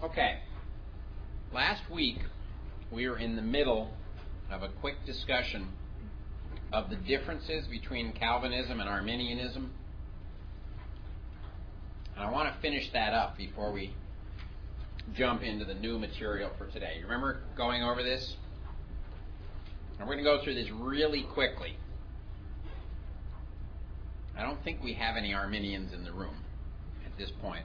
Okay. Last week, we were in the middle of a quick discussion of the differences between Calvinism and Arminianism. And I want to finish that up before we jump into the new material for today. You remember going over this? And we're going to go through this really quickly. I don't think we have any Arminians in the room at this point.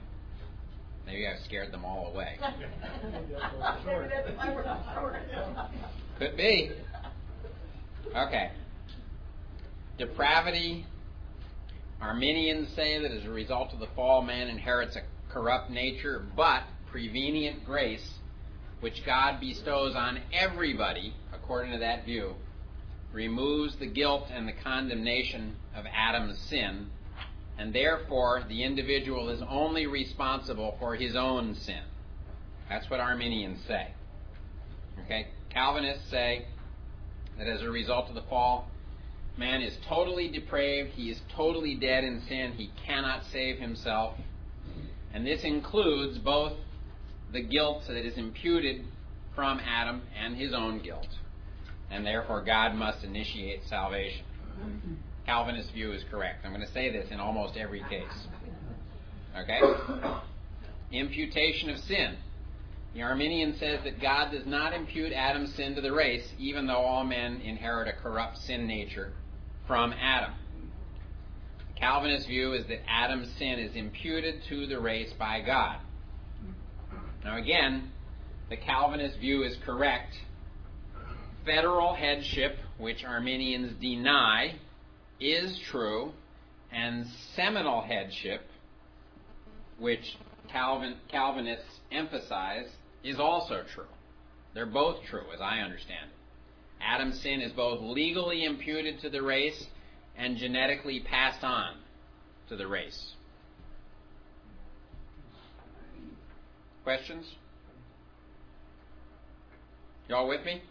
Maybe I've scared them all away. Could be. Okay. Depravity. Arminians say that as a result of the fall, man inherits a corrupt nature, but prevenient grace, which God bestows on everybody, according to that view, removes the guilt and the condemnation of Adam's sin, and therefore the individual is only responsible for his own sin. That's what Arminians say. Okay? Calvinists say that as a result of the fall, man is totally depraved, he is totally dead in sin, he cannot save himself. And this includes both the guilt that is imputed from Adam and his own guilt. And therefore, God must initiate salvation. Calvinist view is correct. I'm going to say this in almost every case. Okay? Imputation of sin. The Arminian says that God does not impute Adam's sin to the race, even though all men inherit a corrupt sin nature from Adam. The Calvinist view is that Adam's sin is imputed to the race by God. Now, again, the Calvinist view is correct. Federal headship, which Arminians deny, is true, and seminal headship, which Calvin, Calvinists emphasize, is also true. They're both true, as I understand it. Adam's sin is both legally imputed to the race and genetically passed on to the race. Questions? Y'all with me?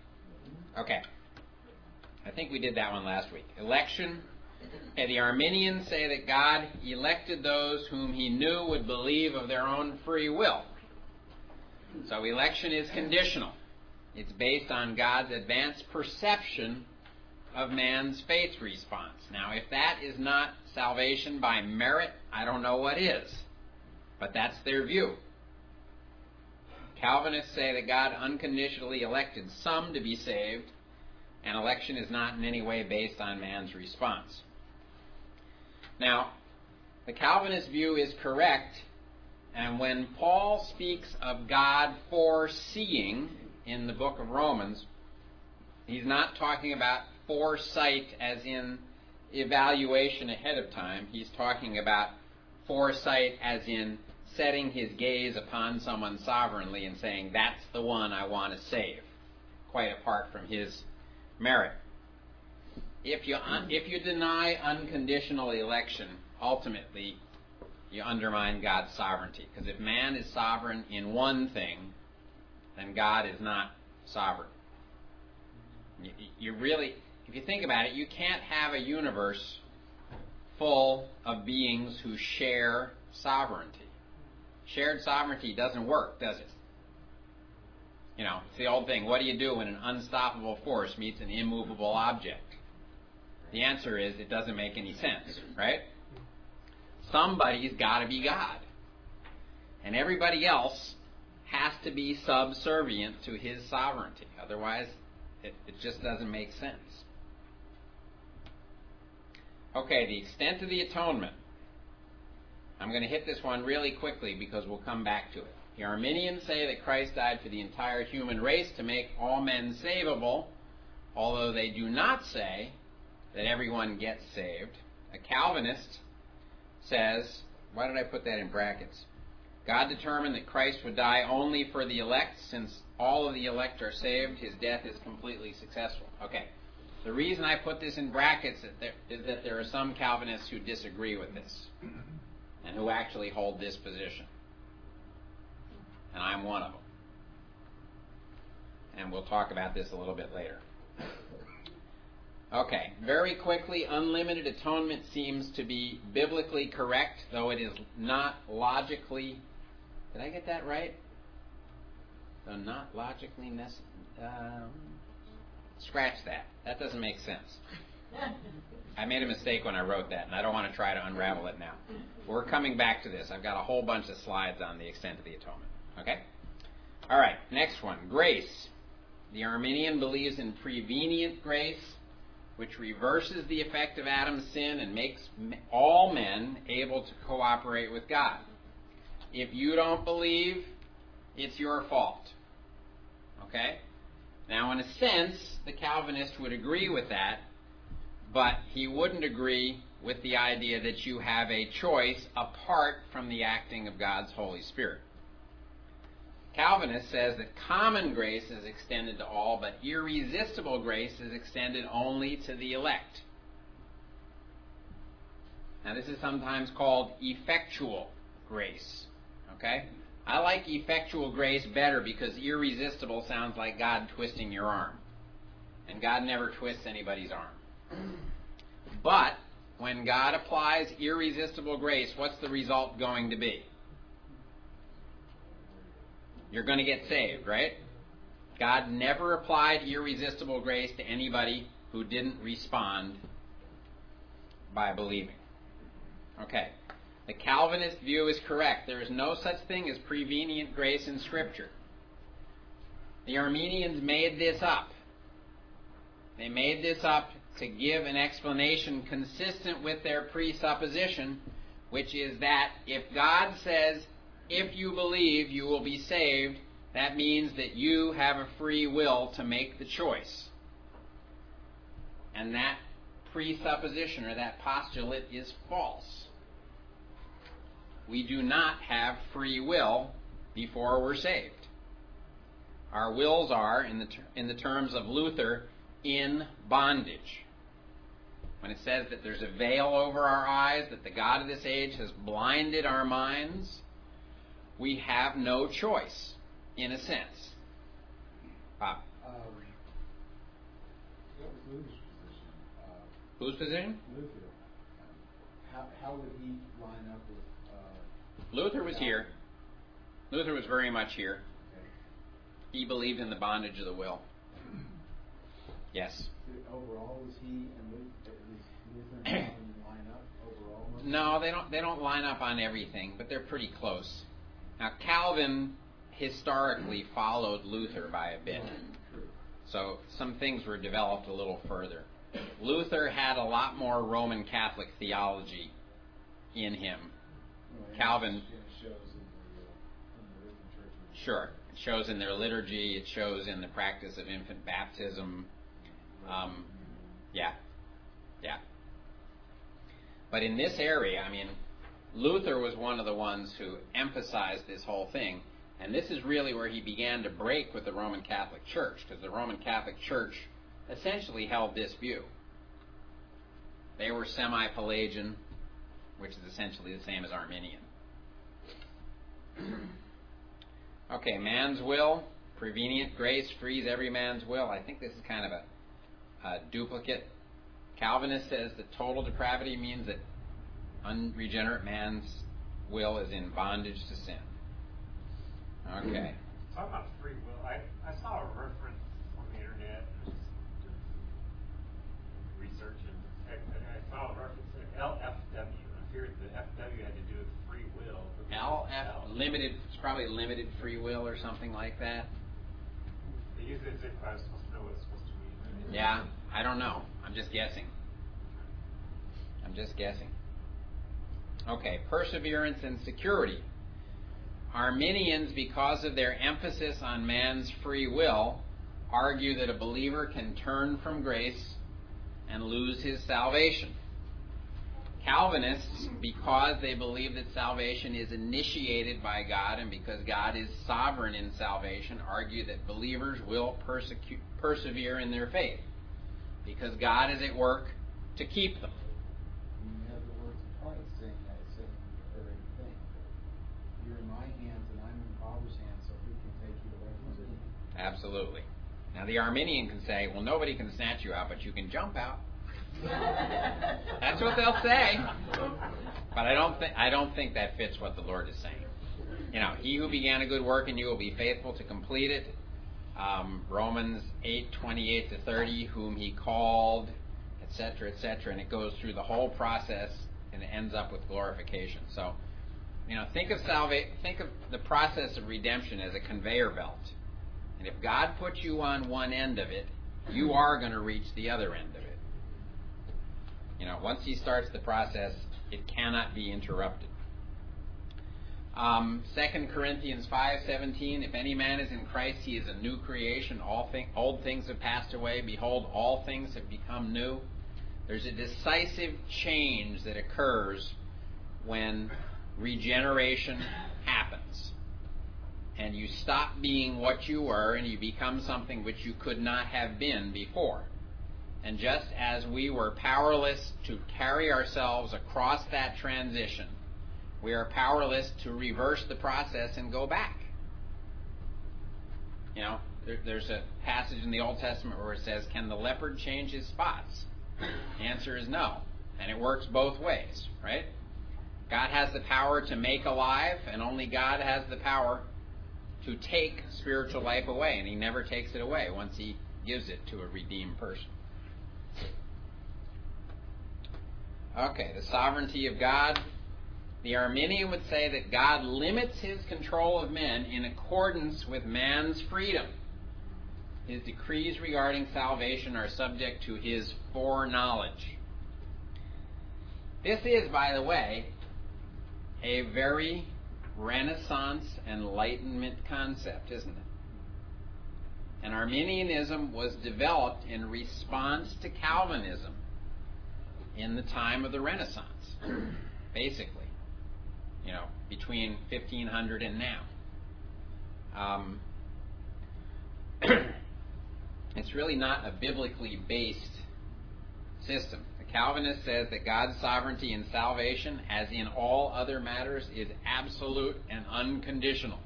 Okay. I think we did that one last week. Election. Okay, the Arminians say that God elected those whom he knew would believe of their own free will. So election is conditional. It's based on God's advanced perception of man's faith response. Now, if that is not salvation by merit, I don't know what is. But that's their view. Calvinists say that God unconditionally elected some to be saved, and election is not in any way based on man's response. Now, the Calvinist view is correct, and when Paul speaks of God foreseeing in the book of Romans, he's not talking about foresight as in evaluation ahead of time. He's talking about foresight as in setting his gaze upon someone sovereignly and saying, that's the one I want to save, quite apart from his merit. If you, un- if you deny unconditional election, ultimately you undermine God's sovereignty. Because if man is sovereign in one thing, then God is not sovereign. You, you really, if you think about it, you can't have a universe full of beings who share sovereignty. Shared sovereignty doesn't work, does it? You know, it's the old thing what do you do when an unstoppable force meets an immovable object? The answer is it doesn't make any sense, right? Somebody's got to be God. And everybody else has to be subservient to his sovereignty. Otherwise, it, it just doesn't make sense. Okay, the extent of the atonement. I'm going to hit this one really quickly because we'll come back to it. The Arminians say that Christ died for the entire human race to make all men savable, although they do not say that everyone gets saved. A Calvinist says, why did I put that in brackets? God determined that Christ would die only for the elect, since all of the elect are saved, his death is completely successful. Okay. The reason I put this in brackets is that there are some Calvinists who disagree with this mm-hmm. and who actually hold this position. And I'm one of them. And we'll talk about this a little bit later. Okay, very quickly, unlimited atonement seems to be biblically correct, though it is not logically. Did I get that right? though not logically necessary. Um, scratch that. That doesn't make sense. I made a mistake when I wrote that, and I don't want to try to unravel it now. We're coming back to this. I've got a whole bunch of slides on the extent of the atonement. Okay? All right, next one grace. The Arminian believes in prevenient grace, which reverses the effect of Adam's sin and makes all men able to cooperate with God. If you don't believe, it's your fault. Okay? Now, in a sense, the Calvinist would agree with that, but he wouldn't agree with the idea that you have a choice apart from the acting of God's Holy Spirit. Calvinist says that common grace is extended to all, but irresistible grace is extended only to the elect. Now, this is sometimes called effectual grace. Okay? I like effectual grace better because irresistible sounds like God twisting your arm. And God never twists anybody's arm. But when God applies irresistible grace, what's the result going to be? You're going to get saved, right? God never applied irresistible grace to anybody who didn't respond by believing. Okay. The Calvinist view is correct. There is no such thing as prevenient grace in Scripture. The Arminians made this up. They made this up to give an explanation consistent with their presupposition, which is that if God says, if you believe, you will be saved, that means that you have a free will to make the choice. And that presupposition or that postulate is false. We do not have free will before we're saved. Our wills are, in the, ter- in the terms of Luther, in bondage. When it says that there's a veil over our eyes, that the God of this age has blinded our minds, we have no choice, in a sense. Bob. Um, what was Luther's position? Uh, Whose position? Luther. How, how would he line up with Luther was here. Luther was very much here. He believed in the bondage of the will. Yes. Overall, was he and Luther line up overall? No, they don't. They don't line up on everything, but they're pretty close. Now, Calvin historically followed Luther by a bit, so some things were developed a little further. Luther had a lot more Roman Catholic theology in him Calvin. Sure. It shows in their liturgy. It shows in the practice of infant baptism. Um, yeah. Yeah. But in this area, I mean, Luther was one of the ones who emphasized this whole thing. And this is really where he began to break with the Roman Catholic Church, because the Roman Catholic Church essentially held this view. They were semi Pelagian, which is essentially the same as Arminian. okay, man's will, prevenient grace frees every man's will. I think this is kind of a, a duplicate. Calvinist says that total depravity means that unregenerate man's will is in bondage to sin. Okay. Talking about free will, I, I saw a reference on the internet, researching, I, I saw a reference to LFW I figured the FW had to do with free will. LF limited, it's probably limited free will or something like that. They use it as if I was supposed to know what it's supposed to mean. Yeah, I don't know. I'm just guessing. I'm just guessing. Okay, perseverance and security. Arminians, because of their emphasis on man's free will, argue that a believer can turn from grace and lose his salvation. Calvinists, because they believe that salvation is initiated by God and because God is sovereign in salvation, argue that believers will persevere in their faith because God is at work to keep them. You have the words of Christ saying that it's a very thing. You're in my hands and I'm in Father's hands, so who can take you away from me? Absolutely. Now the Arminian can say, well, nobody can snatch you out, but you can jump out. That's what they'll say. But I don't think I don't think that fits what the Lord is saying. you know, he who began a good work in you will be faithful to complete it. Um, Romans 8, 28 to 30, whom he called, etc., etc., and it goes through the whole process and it ends up with glorification. So, you know, think of salva- think of the process of redemption as a conveyor belt. And if God puts you on one end of it, you are going to reach the other end of it. You know, once he starts the process, it cannot be interrupted. Um, 2 Corinthians 5:17 If any man is in Christ he is a new creation all thing, old things have passed away behold all things have become new there's a decisive change that occurs when regeneration happens and you stop being what you were and you become something which you could not have been before and just as we were powerless to carry ourselves across that transition we are powerless to reverse the process and go back. You know, there, there's a passage in the Old Testament where it says, Can the leopard change his spots? The answer is no. And it works both ways, right? God has the power to make alive, and only God has the power to take spiritual life away, and He never takes it away once He gives it to a redeemed person. Okay, the sovereignty of God the Arminian would say that God limits his control of men in accordance with man's freedom. His decrees regarding salvation are subject to his foreknowledge. This is, by the way, a very Renaissance Enlightenment concept, isn't it? And Arminianism was developed in response to Calvinism in the time of the Renaissance, basically you know, between 1500 and now. Um, it's really not a biblically based system. Calvinist says that God's sovereignty in salvation, as in all other matters, is absolute and unconditional.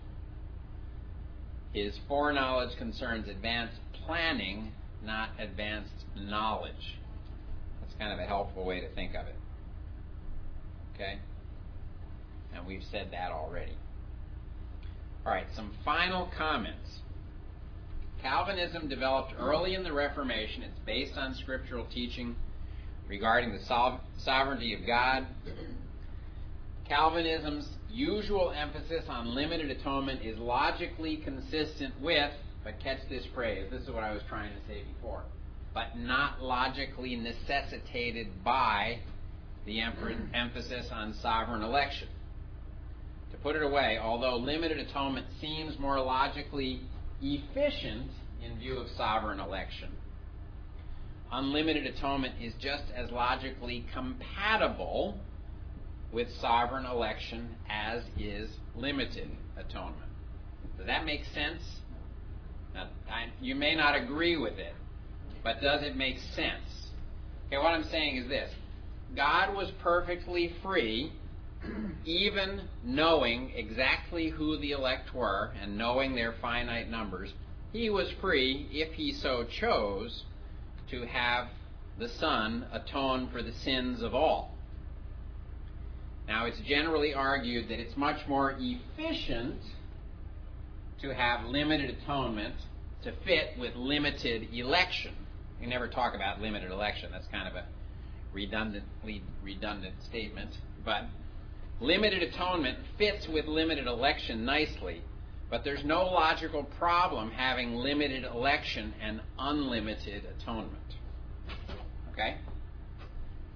His foreknowledge concerns advanced planning, not advanced knowledge. That's kind of a helpful way to think of it. Okay? and we've said that already. All right, some final comments. Calvinism developed early in the Reformation. It's based on scriptural teaching regarding the so- sovereignty of God. Calvinism's usual emphasis on limited atonement is logically consistent with, but catch this phrase, this is what I was trying to say before, but not logically necessitated by the emphasis on sovereign election. To put it away, although limited atonement seems more logically efficient in view of sovereign election, unlimited atonement is just as logically compatible with sovereign election as is limited atonement. Does that make sense? Now, I, you may not agree with it, but does it make sense? Okay, what I'm saying is this God was perfectly free even knowing exactly who the elect were and knowing their finite numbers, he was free, if he so chose, to have the Son atone for the sins of all. Now, it's generally argued that it's much more efficient to have limited atonement to fit with limited election. We never talk about limited election. That's kind of a redundantly redundant statement. But Limited atonement fits with limited election nicely, but there's no logical problem having limited election and unlimited atonement. Okay?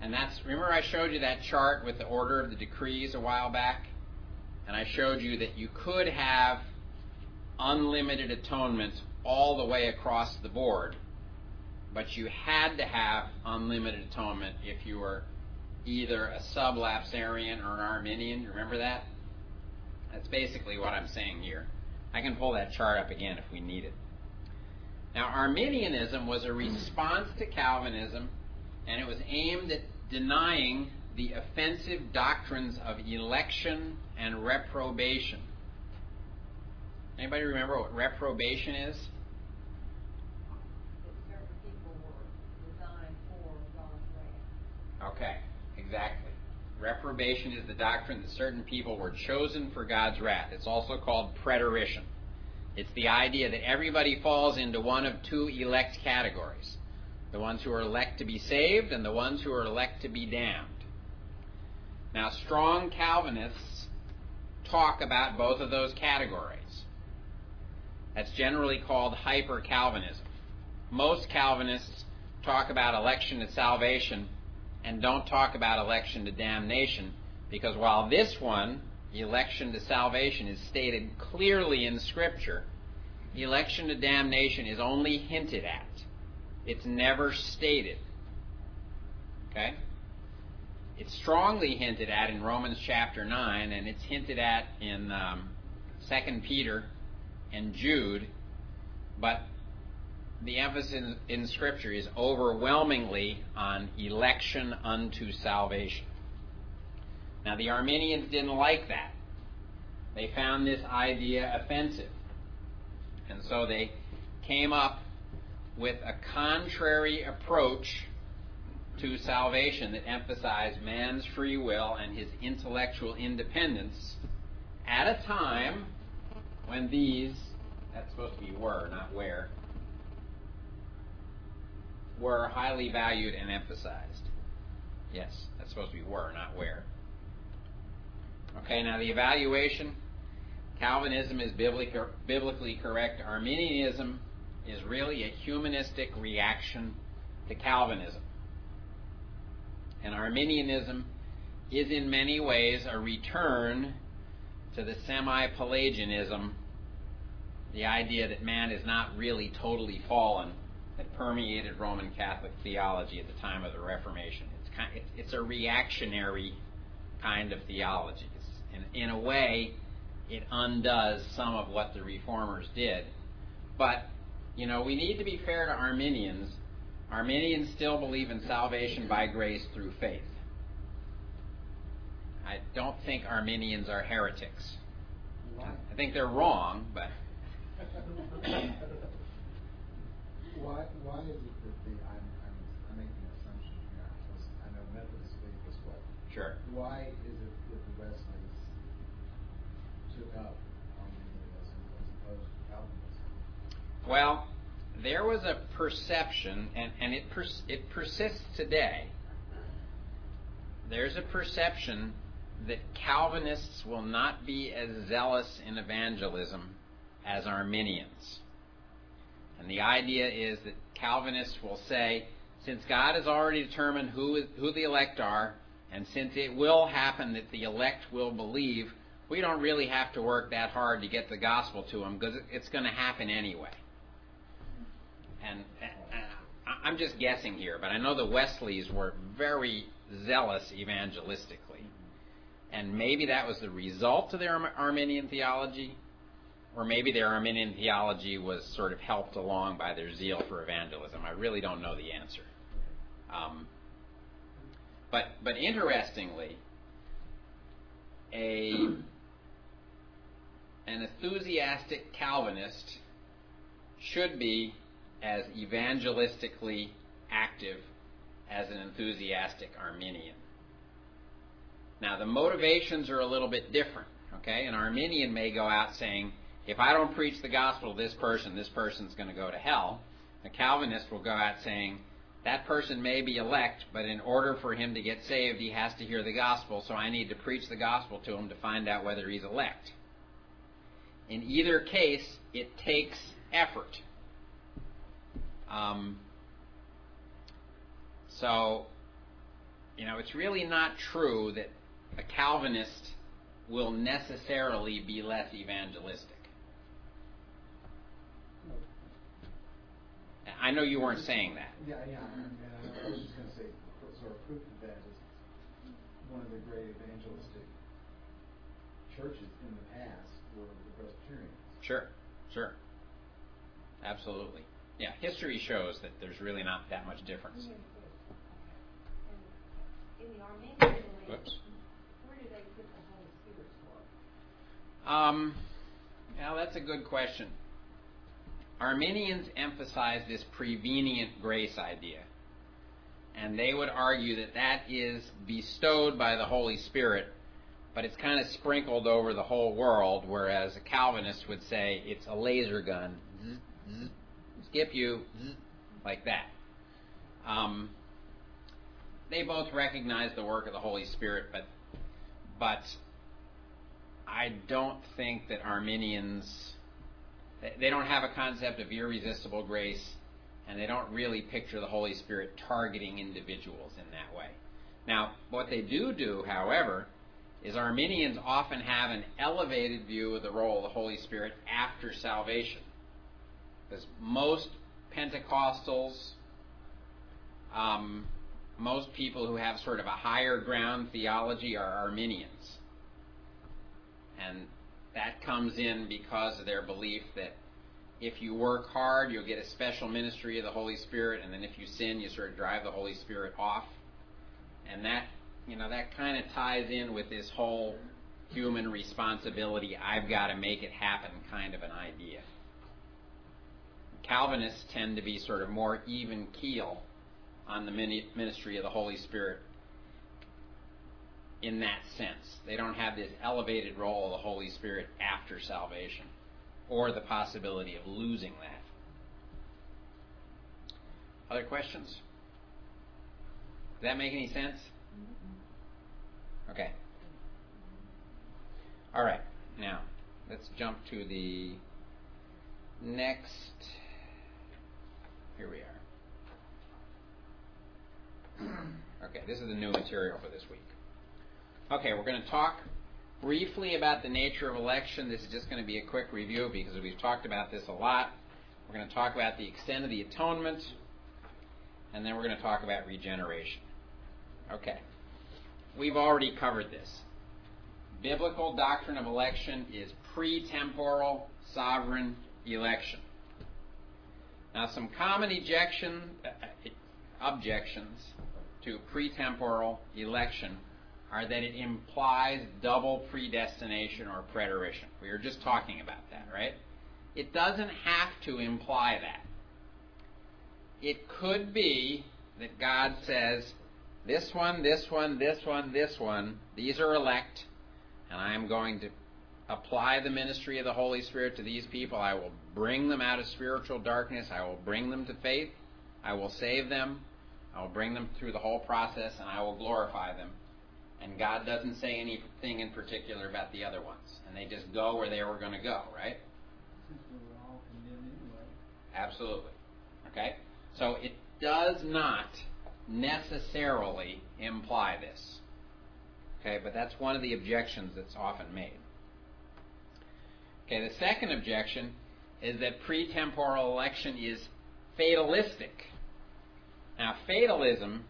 And that's, remember I showed you that chart with the order of the decrees a while back? And I showed you that you could have unlimited atonement all the way across the board, but you had to have unlimited atonement if you were either a sublapsarian or an Arminian. Remember that? That's basically what I'm saying here. I can pull that chart up again if we need it. Now, Arminianism was a response to Calvinism, and it was aimed at denying the offensive doctrines of election and reprobation. Anybody remember what reprobation is? Okay. Exactly. Reprobation is the doctrine that certain people were chosen for God's wrath. It's also called preterition. It's the idea that everybody falls into one of two elect categories the ones who are elect to be saved and the ones who are elect to be damned. Now, strong Calvinists talk about both of those categories. That's generally called hyper Calvinism. Most Calvinists talk about election to salvation and don't talk about election to damnation because while this one, election to salvation, is stated clearly in Scripture, election to damnation is only hinted at. It's never stated. Okay? It's strongly hinted at in Romans chapter 9, and it's hinted at in um, 2 Peter and Jude, but the emphasis in, in Scripture is overwhelmingly on election unto salvation. Now, the Arminians didn't like that. They found this idea offensive. And so they came up with a contrary approach to salvation that emphasized man's free will and his intellectual independence at a time when these, that's supposed to be were, not where, were highly valued and emphasized. Yes, that's supposed to be were, not where. Okay, now the evaluation Calvinism is biblically correct. Arminianism is really a humanistic reaction to Calvinism. And Arminianism is in many ways a return to the semi Pelagianism, the idea that man is not really totally fallen, that permeated Roman Catholic theology at the time of the Reformation. It's, kind, it's, it's a reactionary kind of theology. in, in a way, it undoes some of what the reformers did. But, you know, we need to be fair to Arminians. Arminians still believe in salvation by grace through faith. I don't think Arminians are heretics. I think they're wrong, but. why, why is it that the, I'm, I'm, I'm making an assumption here, I know Methodists believe this way. Sure. Why is it that the Wesleys took up Arminianism as opposed to Calvinism? Well, there was a perception, and, and it, pers- it persists today. There's a perception that Calvinists will not be as zealous in evangelism as Arminians. And the idea is that Calvinists will say, since God has already determined who, who the elect are, and since it will happen that the elect will believe, we don't really have to work that hard to get the gospel to them because it's going to happen anyway. And, and I'm just guessing here, but I know the Wesleys were very zealous evangelistically. And maybe that was the result of their Arminian theology, or maybe their Arminian theology was sort of helped along by their zeal for evangelism. I really don't know the answer. Um, but but interestingly, a an enthusiastic Calvinist should be as evangelistically active as an enthusiastic Arminian. Now, the motivations are a little bit different. Okay, an Arminian may go out saying, if I don't preach the gospel to this person, this person's going to go to hell. A Calvinist will go out saying, that person may be elect, but in order for him to get saved, he has to hear the gospel, so I need to preach the gospel to him to find out whether he's elect. In either case, it takes effort. Um, so, you know, it's really not true that a Calvinist will necessarily be less evangelistic. I know you weren't saying that. Yeah, yeah. And I was just going to say, sort of proof of that is one of the great evangelistic churches in the past were the Presbyterians. Sure, sure. Absolutely. Yeah, history shows that there's really not that much difference. In the Arminian Whoops. where do they put the Holy Spirit's work? Um, now that's a good question. Arminians emphasize this prevenient grace idea. and they would argue that that is bestowed by the Holy Spirit, but it's kind of sprinkled over the whole world, whereas a Calvinist would say it's a laser gun. Zzz, zzz, skip you, zzz, like that. Um, they both recognize the work of the Holy Spirit, but but I don't think that Arminians they don't have a concept of irresistible grace and they don't really picture the Holy Spirit targeting individuals in that way. Now, what they do do, however, is Arminians often have an elevated view of the role of the Holy Spirit after salvation. Because most Pentecostals, um, most people who have sort of a higher ground theology are Arminians. And that comes in because of their belief that if you work hard, you'll get a special ministry of the Holy Spirit, and then if you sin, you sort of drive the Holy Spirit off. And that, you know, that kind of ties in with this whole human responsibility, I've got to make it happen kind of an idea. Calvinists tend to be sort of more even keel on the ministry of the Holy Spirit in that sense. They don't have this elevated role of the Holy Spirit after salvation or the possibility of losing that. Other questions? Does that make any sense? Okay. All right. Now, let's jump to the next. Here we are. Okay, this is the new material for this week. Okay, we're going to talk briefly about the nature of election. This is just going to be a quick review because we've talked about this a lot. We're going to talk about the extent of the atonement, and then we're going to talk about regeneration. Okay. We've already covered this. Biblical doctrine of election is pre-temporal sovereign election. Now, some common ejection, uh, objections to pre-temporal election are that it implies double predestination or preterition. We were just talking about that, right? It doesn't have to imply that. It could be that God says, this one, this one, this one, this one, these are elect, and I am going to apply the ministry of the Holy Spirit to these people. I will bring them out of spiritual darkness. I will bring them to faith. I will save them. I will bring them through the whole process, and I will glorify them and God doesn't say anything in particular about the other ones, and they just go where they were going to go, right? We were all condemned anyway. Absolutely. Okay? So it does not necessarily imply this. Okay, but that's one of the objections that's often made. Okay, the second objection is that pretemporal election is fatalistic. Now, fatalism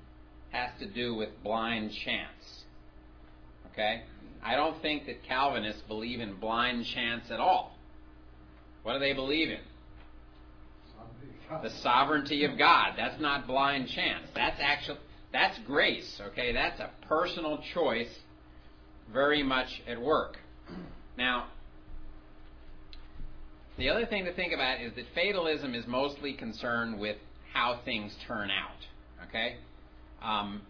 has to do with blind chance. Okay? I don't think that Calvinists believe in blind chance at all. What do they believe in? The sovereignty of God. That's not blind chance. That's actually that's grace, okay? That's a personal choice very much at work. Now, the other thing to think about is that fatalism is mostly concerned with how things turn out, okay? Um,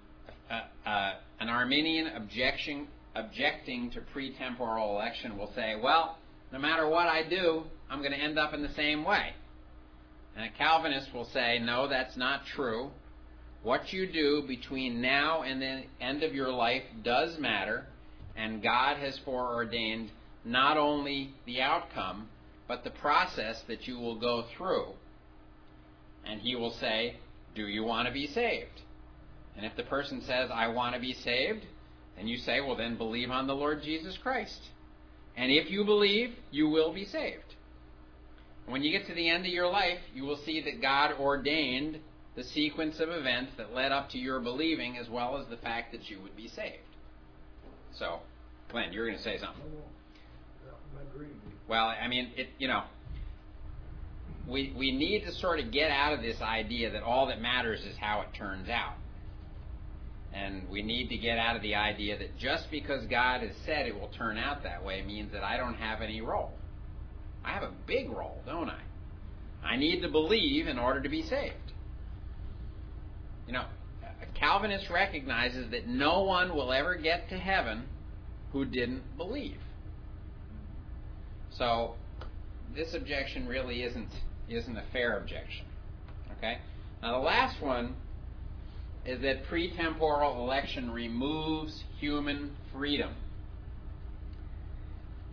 uh, uh, an Arminian objection, objecting to pre-temporal election will say, well, no matter what I do, I'm going to end up in the same way. And a Calvinist will say, no, that's not true. What you do between now and the end of your life does matter, and God has foreordained not only the outcome, but the process that you will go through. And he will say, Do you want to be saved? And if the person says, I want to be saved, then you say, well, then believe on the Lord Jesus Christ. And if you believe, you will be saved. When you get to the end of your life, you will see that God ordained the sequence of events that led up to your believing, as well as the fact that you would be saved. So, Glenn, you're going to say something. Well, I mean, it, you know, we we need to sort of get out of this idea that all that matters is how it turns out. And we need to get out of the idea that just because God has said it will turn out that way means that I don't have any role. I have a big role, don't I? I need to believe in order to be saved. You know, a Calvinist recognizes that no one will ever get to heaven who didn't believe. So this objection really isn't isn't a fair objection. Okay? Now the last one is that pretemporal election removes human freedom.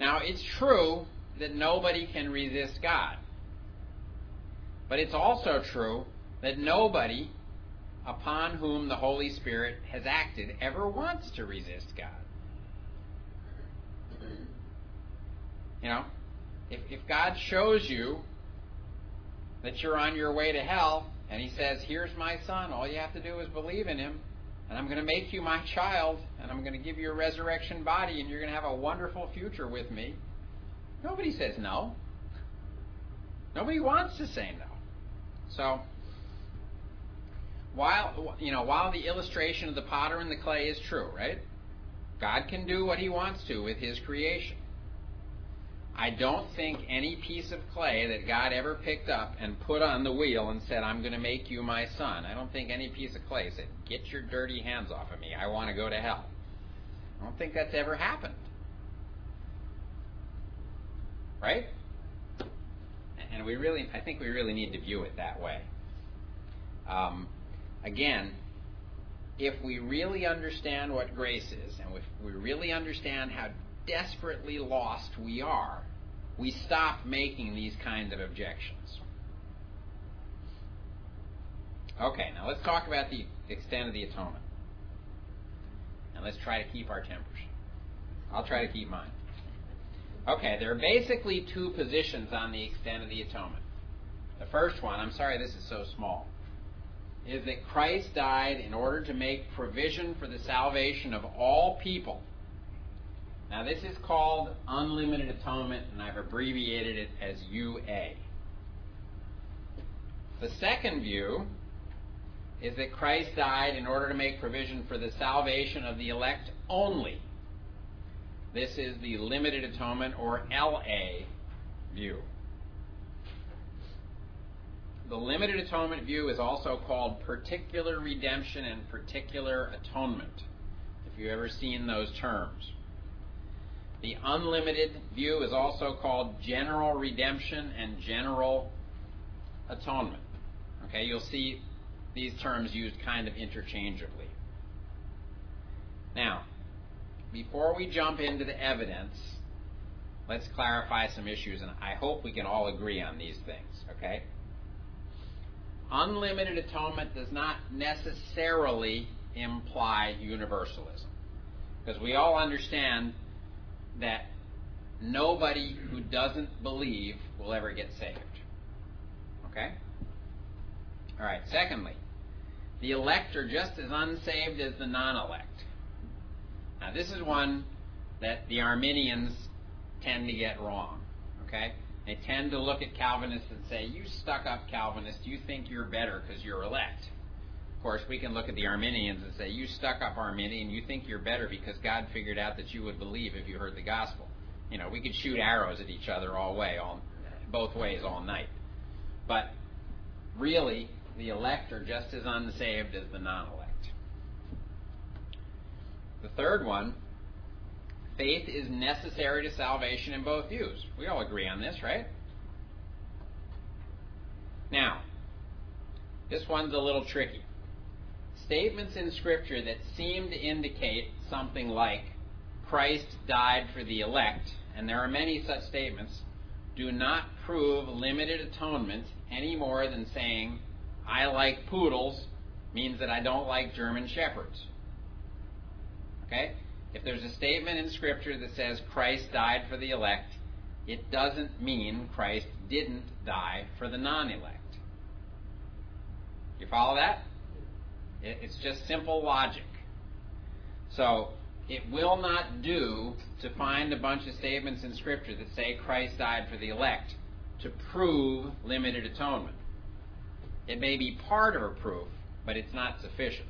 Now it's true that nobody can resist God. But it's also true that nobody upon whom the Holy Spirit has acted ever wants to resist God. You know, if, if God shows you that you're on your way to hell and He says, Here's my son, all you have to do is believe in Him, and I'm going to make you my child, and I'm going to give you a resurrection body, and you're going to have a wonderful future with me, nobody says no. Nobody wants to say no. So, while you know, while the illustration of the potter and the clay is true, right? God can do what He wants to with His creation. I don't think any piece of clay that God ever picked up and put on the wheel and said, I'm going to make you my son. I don't think any piece of clay said, Get your dirty hands off of me. I want to go to hell. I don't think that's ever happened. Right? And we really, I think we really need to view it that way. Um, again, if we really understand what grace is, and if we really understand how desperately lost we are, we stop making these kinds of objections. Okay, now let's talk about the extent of the atonement. And let's try to keep our tempers. I'll try to keep mine. Okay, there are basically two positions on the extent of the atonement. The first one, I'm sorry this is so small, is that Christ died in order to make provision for the salvation of all people now, this is called unlimited atonement, and I've abbreviated it as UA. The second view is that Christ died in order to make provision for the salvation of the elect only. This is the limited atonement, or LA, view. The limited atonement view is also called particular redemption and particular atonement, if you've ever seen those terms. The unlimited view is also called general redemption and general atonement. Okay, you'll see these terms used kind of interchangeably. Now, before we jump into the evidence, let's clarify some issues, and I hope we can all agree on these things, okay? Unlimited atonement does not necessarily imply universalism. Because we all understand that nobody who doesn't believe will ever get saved. Okay? All right, secondly, the elect are just as unsaved as the non elect. Now, this is one that the Arminians tend to get wrong. Okay? They tend to look at Calvinists and say, You stuck up Calvinist, you think you're better because you're elect. Of course, we can look at the Arminians and say, You stuck up Arminian, you think you're better because God figured out that you would believe if you heard the gospel. You know, we could shoot arrows at each other all way, all both ways all night. But really, the elect are just as unsaved as the non elect. The third one faith is necessary to salvation in both views. We all agree on this, right? Now, this one's a little tricky statements in Scripture that seem to indicate something like Christ died for the elect, and there are many such statements, do not prove limited atonement any more than saying, I like poodles means that I don't like German shepherds. Okay? If there's a statement in Scripture that says Christ died for the elect, it doesn't mean Christ didn't die for the non elect. You follow that? It's just simple logic. So, it will not do to find a bunch of statements in Scripture that say Christ died for the elect to prove limited atonement. It may be part of a proof, but it's not sufficient.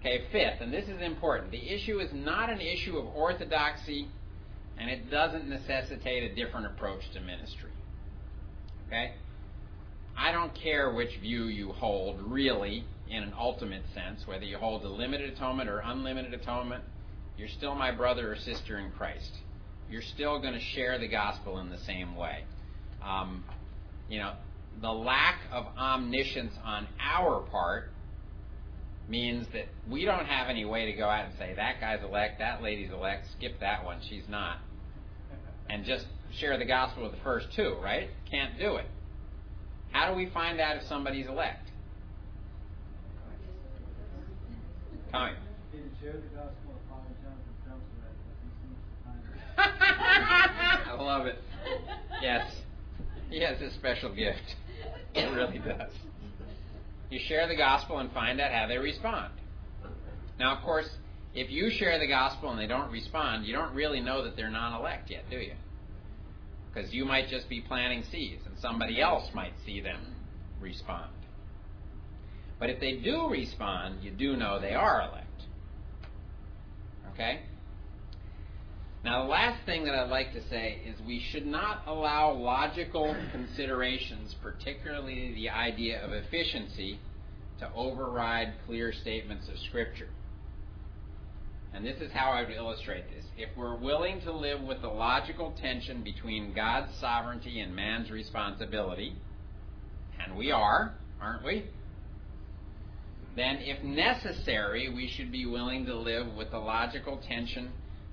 Okay, fifth, and this is important. The issue is not an issue of orthodoxy, and it doesn't necessitate a different approach to ministry. Okay? I don't care which view you hold, really, in an ultimate sense, whether you hold the limited atonement or unlimited atonement, you're still my brother or sister in Christ. You're still going to share the gospel in the same way. Um, you know, the lack of omniscience on our part means that we don't have any way to go out and say, that guy's elect, that lady's elect, skip that one, she's not. And just share the gospel with the first two, right? Can't do it. How do we find out if somebody's elect? Tommy. I love it. Yes. He has a special gift. It really does. You share the gospel and find out how they respond. Now, of course, if you share the gospel and they don't respond, you don't really know that they're non elect yet, do you? Because you might just be planting seeds and somebody else might see them respond. But if they do respond, you do know they are elect. Okay? Now, the last thing that I'd like to say is we should not allow logical considerations, particularly the idea of efficiency, to override clear statements of Scripture. And this is how I would illustrate this. If we're willing to live with the logical tension between God's sovereignty and man's responsibility, and we are, aren't we? Then, if necessary, we should be willing to live with the logical tension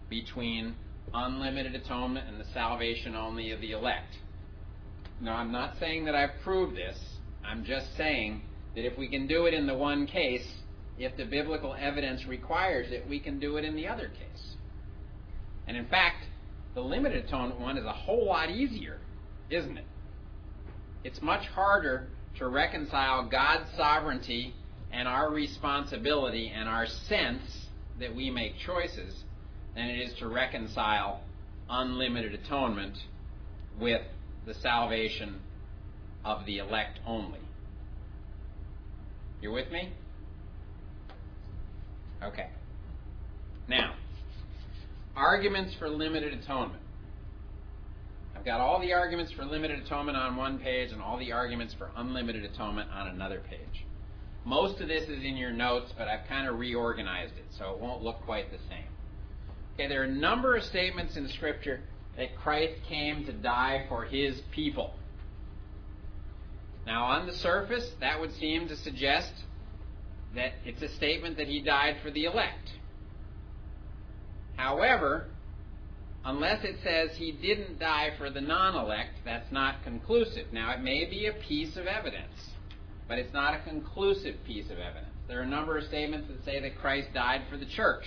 between unlimited atonement and the salvation only of the elect. Now, I'm not saying that I've proved this. I'm just saying that if we can do it in the one case, if the biblical evidence requires it, we can do it in the other case. And in fact, the limited atonement one is a whole lot easier, isn't it? It's much harder to reconcile God's sovereignty and our responsibility and our sense that we make choices than it is to reconcile unlimited atonement with the salvation of the elect only. You're with me? Okay. Now, arguments for limited atonement. I've got all the arguments for limited atonement on one page and all the arguments for unlimited atonement on another page. Most of this is in your notes, but I've kind of reorganized it so it won't look quite the same. Okay, there are a number of statements in Scripture that Christ came to die for his people. Now, on the surface, that would seem to suggest that it's a statement that he died for the elect. However, unless it says he didn't die for the non elect, that's not conclusive. Now, it may be a piece of evidence, but it's not a conclusive piece of evidence. There are a number of statements that say that Christ died for the church.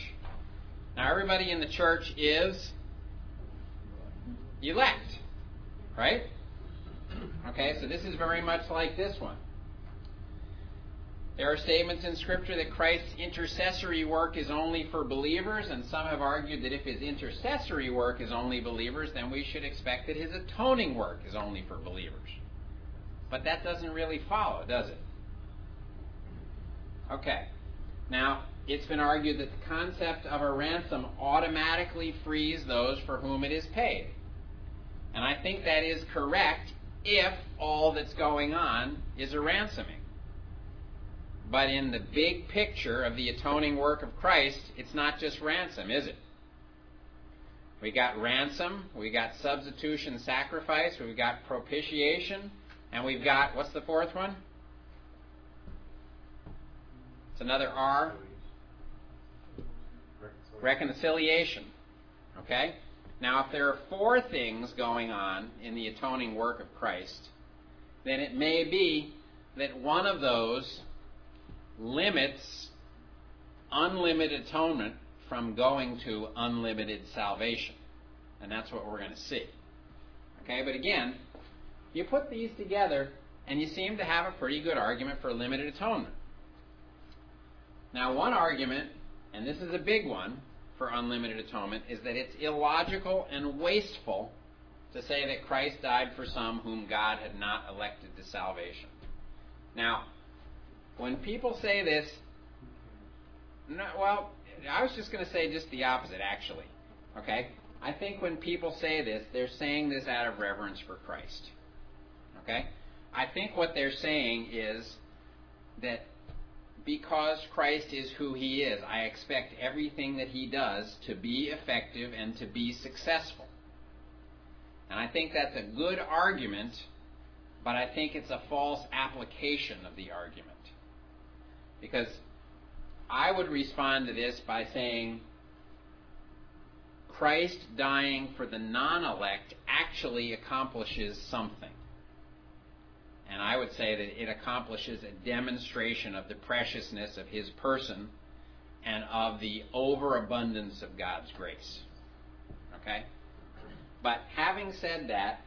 Now, everybody in the church is elect, right? Okay, so this is very much like this one. There are statements in Scripture that Christ's intercessory work is only for believers, and some have argued that if his intercessory work is only believers, then we should expect that his atoning work is only for believers. But that doesn't really follow, does it? Okay. Now, it's been argued that the concept of a ransom automatically frees those for whom it is paid. And I think that is correct if all that's going on is a ransoming. But in the big picture of the atoning work of Christ, it's not just ransom, is it? We got ransom, we got substitution sacrifice, we've got propitiation, and we've got, what's the fourth one? It's another R. Reconciliation. Okay? Now, if there are four things going on in the atoning work of Christ, then it may be that one of those limits unlimited atonement from going to unlimited salvation. And that's what we're going to see. Okay, but again, you put these together and you seem to have a pretty good argument for limited atonement. Now, one argument, and this is a big one for unlimited atonement, is that it's illogical and wasteful to say that Christ died for some whom God had not elected to salvation. Now, when people say this, well, I was just going to say just the opposite, actually. Okay? I think when people say this, they're saying this out of reverence for Christ. Okay? I think what they're saying is that because Christ is who he is, I expect everything that he does to be effective and to be successful. And I think that's a good argument, but I think it's a false application of the argument. Because I would respond to this by saying Christ dying for the non elect actually accomplishes something. And I would say that it accomplishes a demonstration of the preciousness of his person and of the overabundance of God's grace. Okay? But having said that,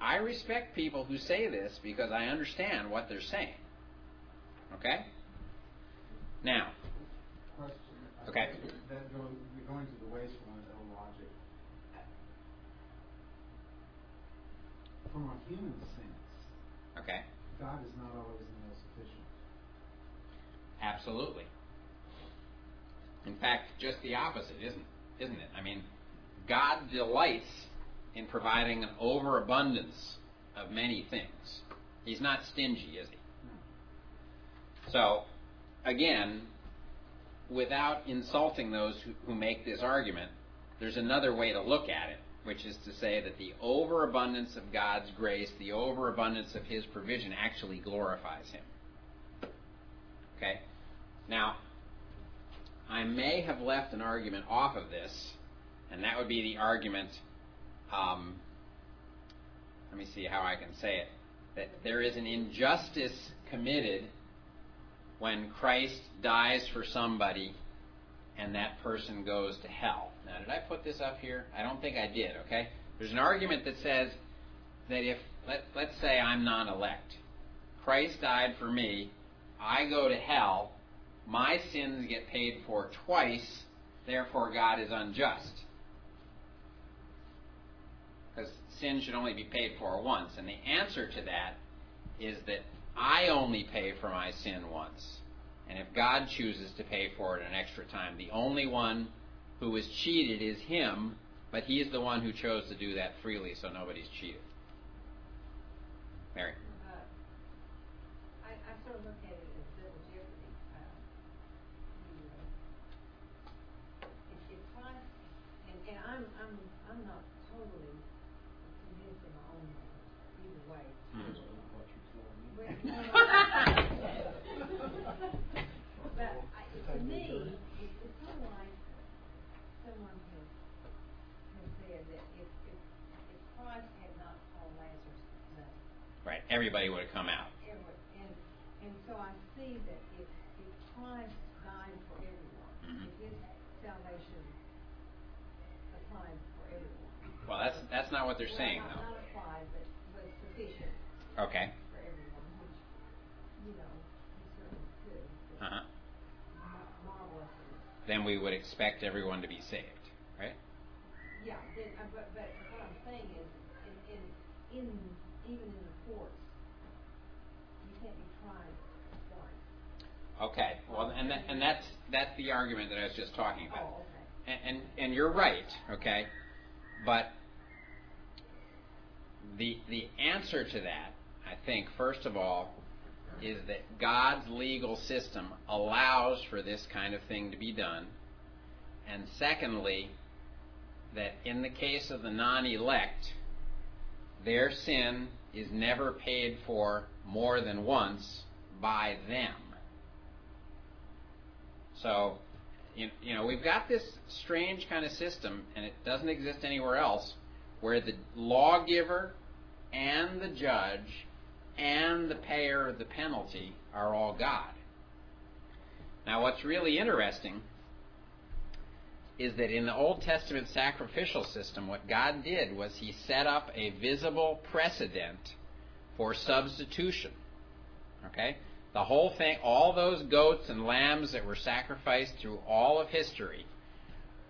I respect people who say this because I understand what they're saying. Okay? Now, Question. Okay. That goes, you're going to the waste one of illogic. From a human sense, okay? God is not always the most efficient. Absolutely. In fact, just the opposite, isn't isn't it? I mean, God delights in providing an overabundance of many things. He's not stingy, is he? So, again, without insulting those who, who make this argument, there's another way to look at it, which is to say that the overabundance of God's grace, the overabundance of His provision, actually glorifies Him. Okay? Now, I may have left an argument off of this, and that would be the argument. Um, let me see how I can say it. That there is an injustice committed when Christ dies for somebody and that person goes to hell. Now, did I put this up here? I don't think I did, okay? There's an argument that says that if, let, let's say I'm non elect, Christ died for me, I go to hell, my sins get paid for twice, therefore God is unjust. Because sin should only be paid for once. And the answer to that is that I only pay for my sin once. And if God chooses to pay for it an extra time, the only one who is cheated is Him, but He's the one who chose to do that freely, so nobody's cheated. Mary. Uh, I, I sort of look at it as double jeopardy. Uh, you, uh, If, if Christ, and, and I'm, I'm, I'm not totally convinced in my own mind, either way. But I, to me, it, it's kind of like someone has, has said that if, if, if Christ had not called Lazarus name, Right, everybody would have come out. and, and so I see that if, if Christ died for everyone, Mhm. if his salvation applied for everyone. Well, that's that's not what they're Well, saying, not- though. Not but, but sufficient Okay. for everyone, which, you know, he certainly could. Uh huh. Marvelous. Then we would expect everyone to be saved, right? Yeah, then, uh, but, but what I'm saying is, in, in, in, even in the courts, you can't be tried twice. Okay. Well, and that, and that's that's the argument that I was just talking about. Oh, okay. And, and and you're right, okay, but the the answer to that, I think, first of all, is that God's legal system allows for this kind of thing to be done, and secondly, that in the case of the non-elect, their sin is never paid for more than once by them. So, you, you know, we've got this strange kind of system, and it doesn't exist anywhere else, where the lawgiver and the judge and the payer of the penalty are all God. Now, what's really interesting is that in the Old Testament sacrificial system, what God did was He set up a visible precedent for substitution. Okay? The whole thing, all those goats and lambs that were sacrificed through all of history,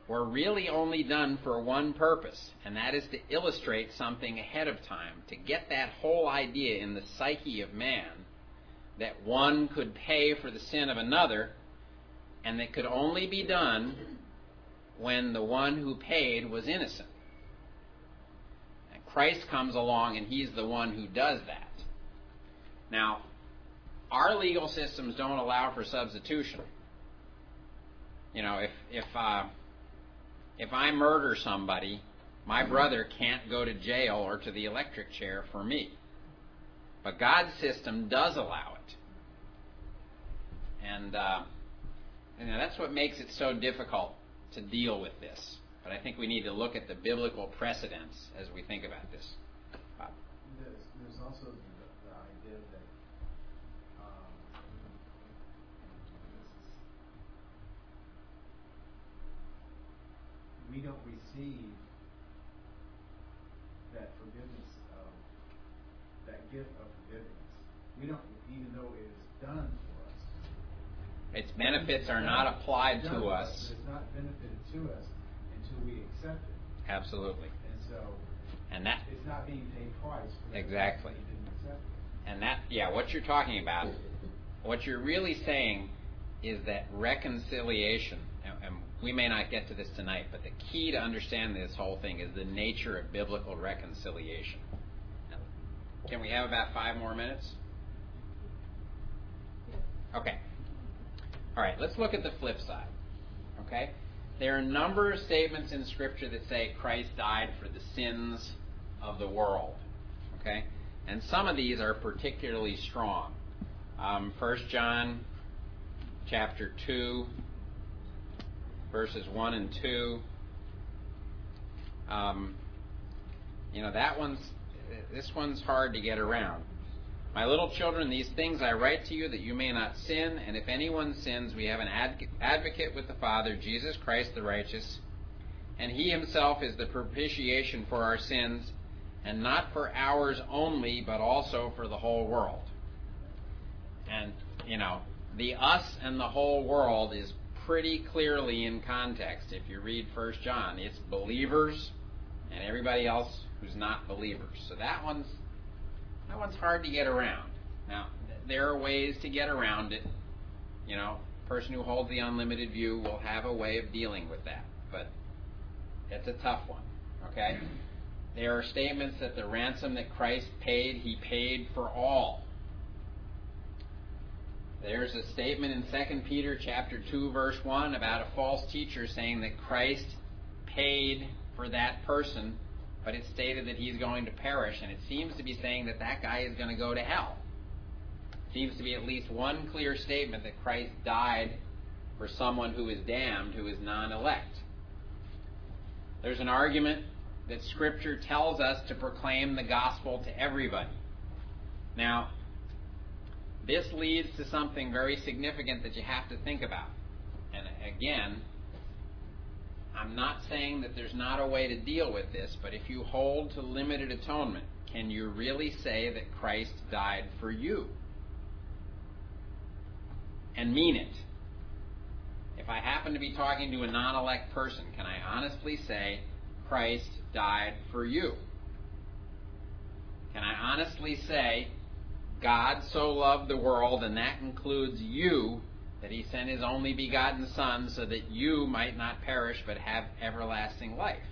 were really only done for one purpose, and that is to illustrate something ahead of time, to get that whole idea in the psyche of man that one could pay for the sin of another, and that could only be done when the one who paid was innocent. And Christ comes along and he's the one who does that. Now, our legal systems don't allow for substitution. You know, if if uh, if I murder somebody, my brother can't go to jail or to the electric chair for me. But God's system does allow it, and uh, and that's what makes it so difficult to deal with this. But I think we need to look at the biblical precedents as we think about this. Bob. There's, there's also the, the idea that we don't receive that forgiveness of that gift of forgiveness. We don't, even though it is done for us. Its benefits are not applied to us. It's not benefited to us until we accept it. Absolutely. And so And that it's not being paid price. Exactly. Didn't accept. And that, yeah, what you're talking about, what you're really saying is that reconciliation, and, and we may not get to this tonight, but the key to understand this whole thing is the nature of biblical reconciliation. Can we have about five more minutes? Okay. All right, let's look at the flip side. Okay? There are a number of statements in Scripture that say Christ died for the sins of the world. Okay? And some of these are particularly strong. Um, 1 John chapter 2, verses 1 and 2. Um, you know, that one's, this one's hard to get around. My little children, these things I write to you that you may not sin, and if anyone sins, we have an ad- advocate with the Father, Jesus Christ the righteous, and he himself is the propitiation for our sins, and not for ours only, but also for the whole world. And, you know, the us and the whole world is pretty clearly in context. If you read 1 John, it's believers and everybody else who's not believers. So that one's that one's hard to get around. Now, there are ways to get around it. You know, person who holds the unlimited view will have a way of dealing with that, but it's a tough one. Okay? There are statements that the ransom that Christ paid, he paid for all. There's a statement in 2 Peter chapter 2 verse 1 about a false teacher saying that Christ paid for that person, but it stated that he's going to perish and it seems to be saying that that guy is going to go to hell. Seems to be at least one clear statement that Christ died for someone who is damned who is non-elect. There's an argument that scripture tells us to proclaim the gospel to everybody. Now, this leads to something very significant that you have to think about. And again, I'm not saying that there's not a way to deal with this, but if you hold to limited atonement, can you really say that Christ died for you? And mean it. If I happen to be talking to a non elect person, can I honestly say, Christ died for you? Can I honestly say, God so loved the world, and that includes you, that he sent his only begotten Son so that you might not perish but have everlasting life?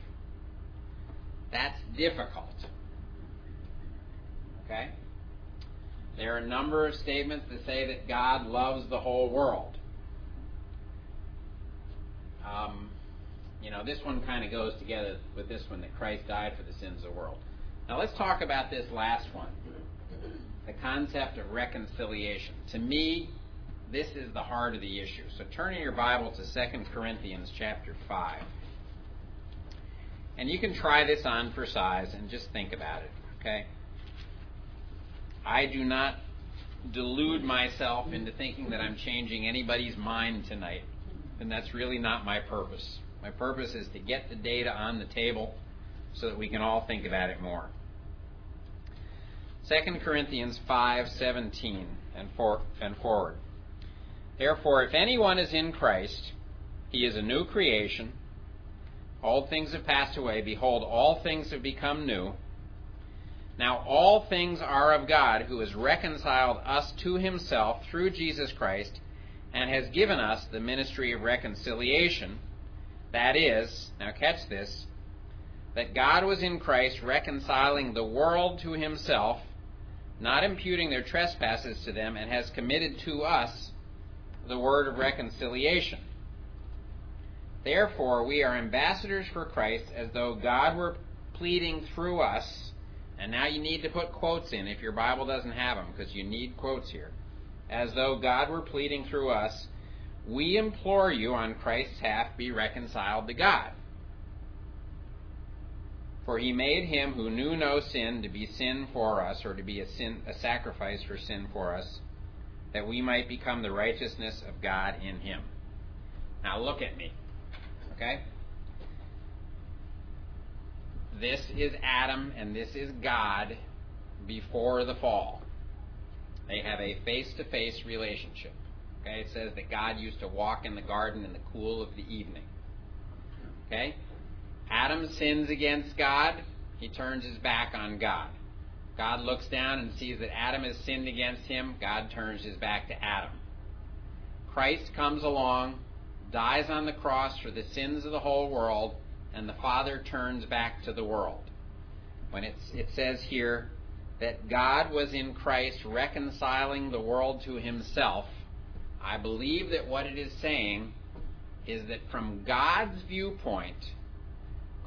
That's difficult. Okay? There are a number of statements that say that God loves the whole world. Um, you know, this one kind of goes together with this one that Christ died for the sins of the world. Now let's talk about this last one the concept of reconciliation. To me, this is the heart of the issue. So turn in your Bible to 2 Corinthians chapter 5. And you can try this on for size and just think about it, okay? I do not delude myself into thinking that I'm changing anybody's mind tonight, and that's really not my purpose. My purpose is to get the data on the table so that we can all think about it more. 2 Corinthians 5:17 and, for, and forward. Therefore, if anyone is in Christ, he is a new creation. Old things have passed away; behold, all things have become new. Now all things are of God, who has reconciled us to himself through Jesus Christ, and has given us the ministry of reconciliation. That is, now catch this, that God was in Christ reconciling the world to himself, not imputing their trespasses to them, and has committed to us the word of reconciliation. Therefore, we are ambassadors for Christ as though God were pleading through us. And now you need to put quotes in if your Bible doesn't have them, because you need quotes here. As though God were pleading through us, we implore you on Christ's behalf be reconciled to God. For he made him who knew no sin to be sin for us, or to be a sin a sacrifice for sin for us, that we might become the righteousness of God in him. Now look at me. Okay? This is Adam and this is God before the fall. They have a face to face relationship. Okay? It says that God used to walk in the garden in the cool of the evening. Okay? Adam sins against God, he turns his back on God. God looks down and sees that Adam has sinned against him, God turns his back to Adam. Christ comes along, dies on the cross for the sins of the whole world, and the Father turns back to the world. When it says here that God was in Christ reconciling the world to himself, I believe that what it is saying is that from God's viewpoint,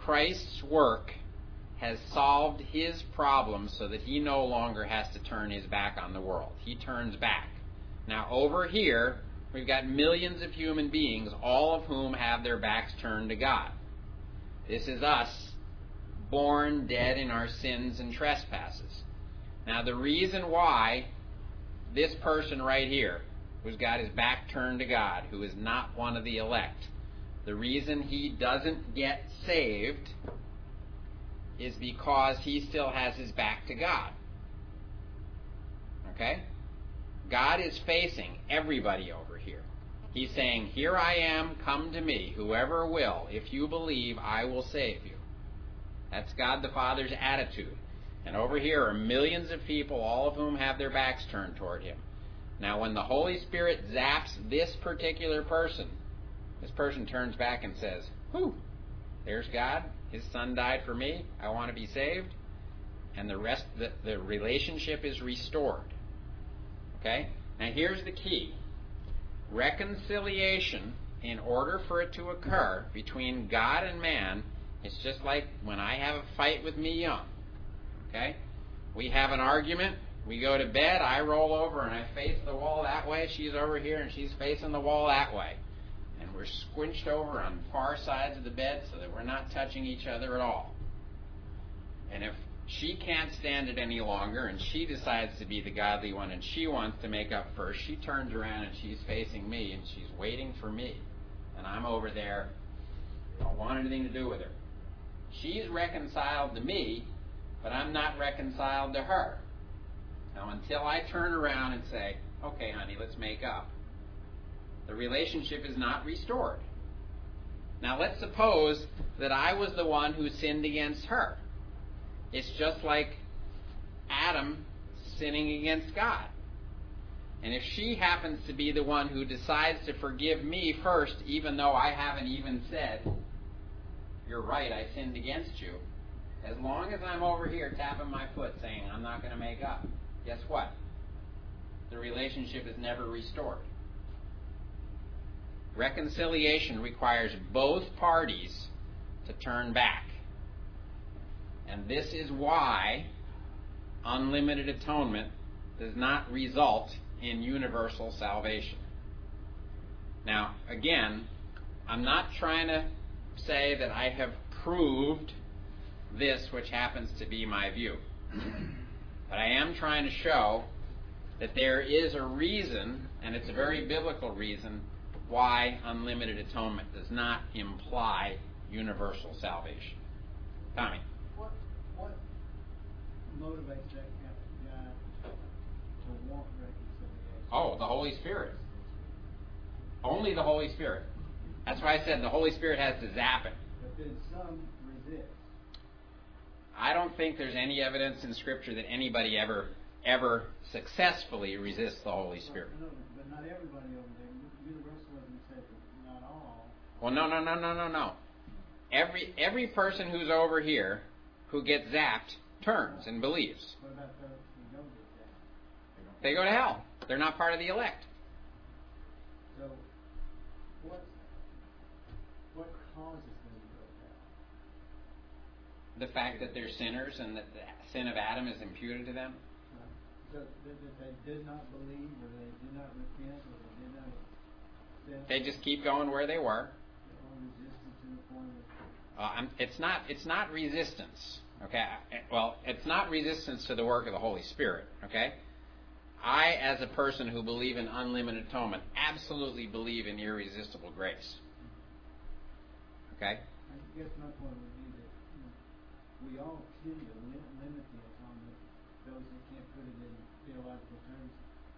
Christ's work has solved his problem so that he no longer has to turn his back on the world. He turns back. Now, over here, we've got millions of human beings, all of whom have their backs turned to God. This is us, born dead in our sins and trespasses. Now, the reason why this person right here, who's got his back turned to God, who is not one of the elect, the reason he doesn't get saved is because he still has his back to God. Okay? God is facing everybody over here. He's saying, Here I am, come to me, whoever will. If you believe, I will save you. That's God the Father's attitude. And over here are millions of people, all of whom have their backs turned toward Him. Now, when the Holy Spirit zaps this particular person, this person turns back and says, Whew, there's God. His son died for me. I want to be saved. And the rest, the, the relationship is restored. Okay? Now here's the key reconciliation, in order for it to occur between God and man, it's just like when I have a fight with me young. Okay? We have an argument. We go to bed. I roll over and I face the wall that way. She's over here and she's facing the wall that way we're squinched over on far sides of the bed so that we're not touching each other at all. And if she can't stand it any longer and she decides to be the godly one and she wants to make up first, she turns around and she's facing me and she's waiting for me. And I'm over there. I don't want anything to do with her. She's reconciled to me, but I'm not reconciled to her. Now, until I turn around and say, okay, honey, let's make up, the relationship is not restored. Now, let's suppose that I was the one who sinned against her. It's just like Adam sinning against God. And if she happens to be the one who decides to forgive me first, even though I haven't even said, You're right, I sinned against you, as long as I'm over here tapping my foot saying, I'm not going to make up, guess what? The relationship is never restored. Reconciliation requires both parties to turn back. And this is why unlimited atonement does not result in universal salvation. Now, again, I'm not trying to say that I have proved this, which happens to be my view. But I am trying to show that there is a reason, and it's a very biblical reason, why unlimited atonement does not imply universal salvation. Tommy. What, what motivates that kind of guy to want reconciliation? Oh, the Holy Spirit. Only the Holy Spirit. That's why I said the Holy Spirit has to zap it. But then some resist. I don't think there's any evidence in Scripture that anybody ever ever successfully resists the Holy Spirit. But not everybody over there. Universalism says that not all. Well, no, no, no, no, no, no. every every person who's over here who gets zapped turns and believes. What about those who don't get that? They go to hell. They're not part of the elect. So, what, what causes them to go to hell? The fact that they're sinners and that the sin of Adam is imputed to them. So, they did not believe, or they did not repent, or they did not. They just keep going where they were. Or resisted to the point of, Uh, I'm, it's not it's not resistance. Okay. Well, it's not resistance to the work of the Holy Spirit. Okay. I, as a person who believe in unlimited atonement, absolutely believe in irresistible grace. Okay. I guess my point would be that, you know, we all tend to lim- limit the atonement. Those that can't put it in theological terms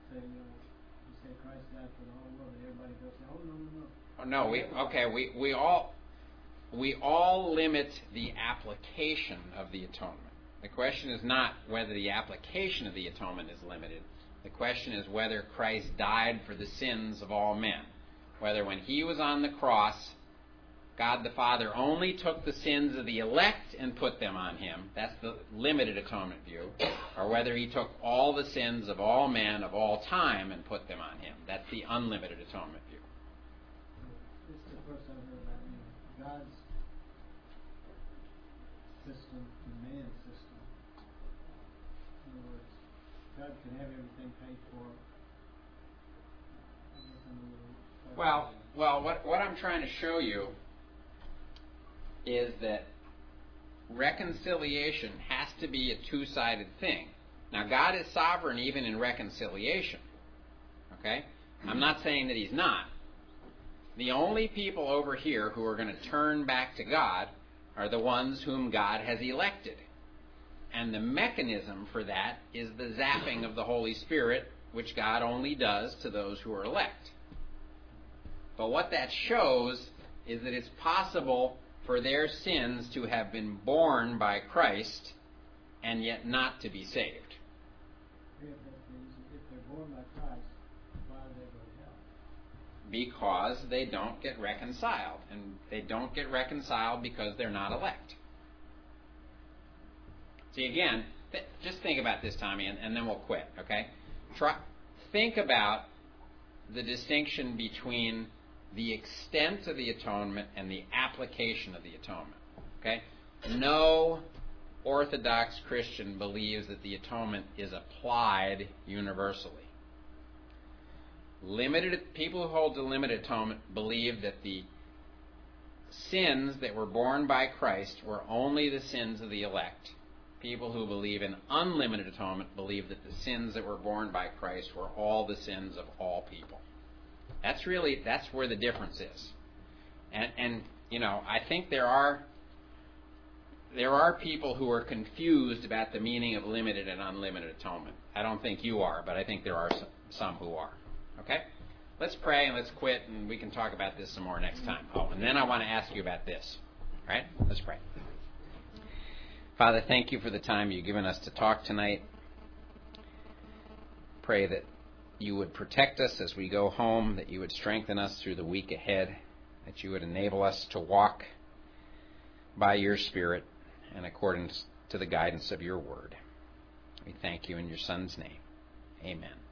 say, you know, you say Christ died for the whole world, and everybody goes, oh, no, no, no. Oh, no, we okay. We we all we all limit the application of the atonement. The question is not whether the application of the atonement is limited. The question is whether Christ died for the sins of all men. Whether when he was on the cross, God the Father only took the sins of the elect and put them on him. That's the limited atonement view. Or whether he took all the sins of all men of all time and put them on him. That's the unlimited atonement view. This is the first I've heard know, God's system and man's system. In other words, God can have everything paid for. I guess I'm a little. Well, well, what what I'm trying to show you is that reconciliation has to be a two-sided thing. Now, God is sovereign even in reconciliation. Okay? I'm not saying that He's not. The only people over here who are going to turn back to God are the ones whom God has elected. And the mechanism for that is the zapping of the Holy Spirit, which God only does to those who are elect. But what that shows is that it's possible for their sins to have been borne by Christ and yet not to be saved. If, if, if they're born by Christ, why do they go to hell? Because they don't get reconciled. And they don't get reconciled because they're not elect. See, again, th- just think about this, Tommy, and, and then we'll quit, okay? Try, think about the distinction between the extent of the atonement and the application of the atonement. Okay? No Orthodox Christian believes that the atonement is applied universally. Limited people who hold to limited atonement believe that the sins that were borne by Christ were only the sins of the elect. People who believe in unlimited atonement believe that the sins that were borne by Christ were all the sins of all people. That's really that's where the difference is. And and you know, I think there are there are people who are confused about the meaning of limited and unlimited atonement. I don't think you are, but I think there are some, some who are. Okay? Let's pray and let's quit and we can talk about this some more next time. Oh, and then I want to ask you about this. All right? Let's pray. Father, thank you for the time you've given us to talk tonight. Pray that you would protect us as we go home, that you would strengthen us through the week ahead, that you would enable us to walk by your Spirit in accordance to the guidance of your word. We thank you in your Son's name. Amen.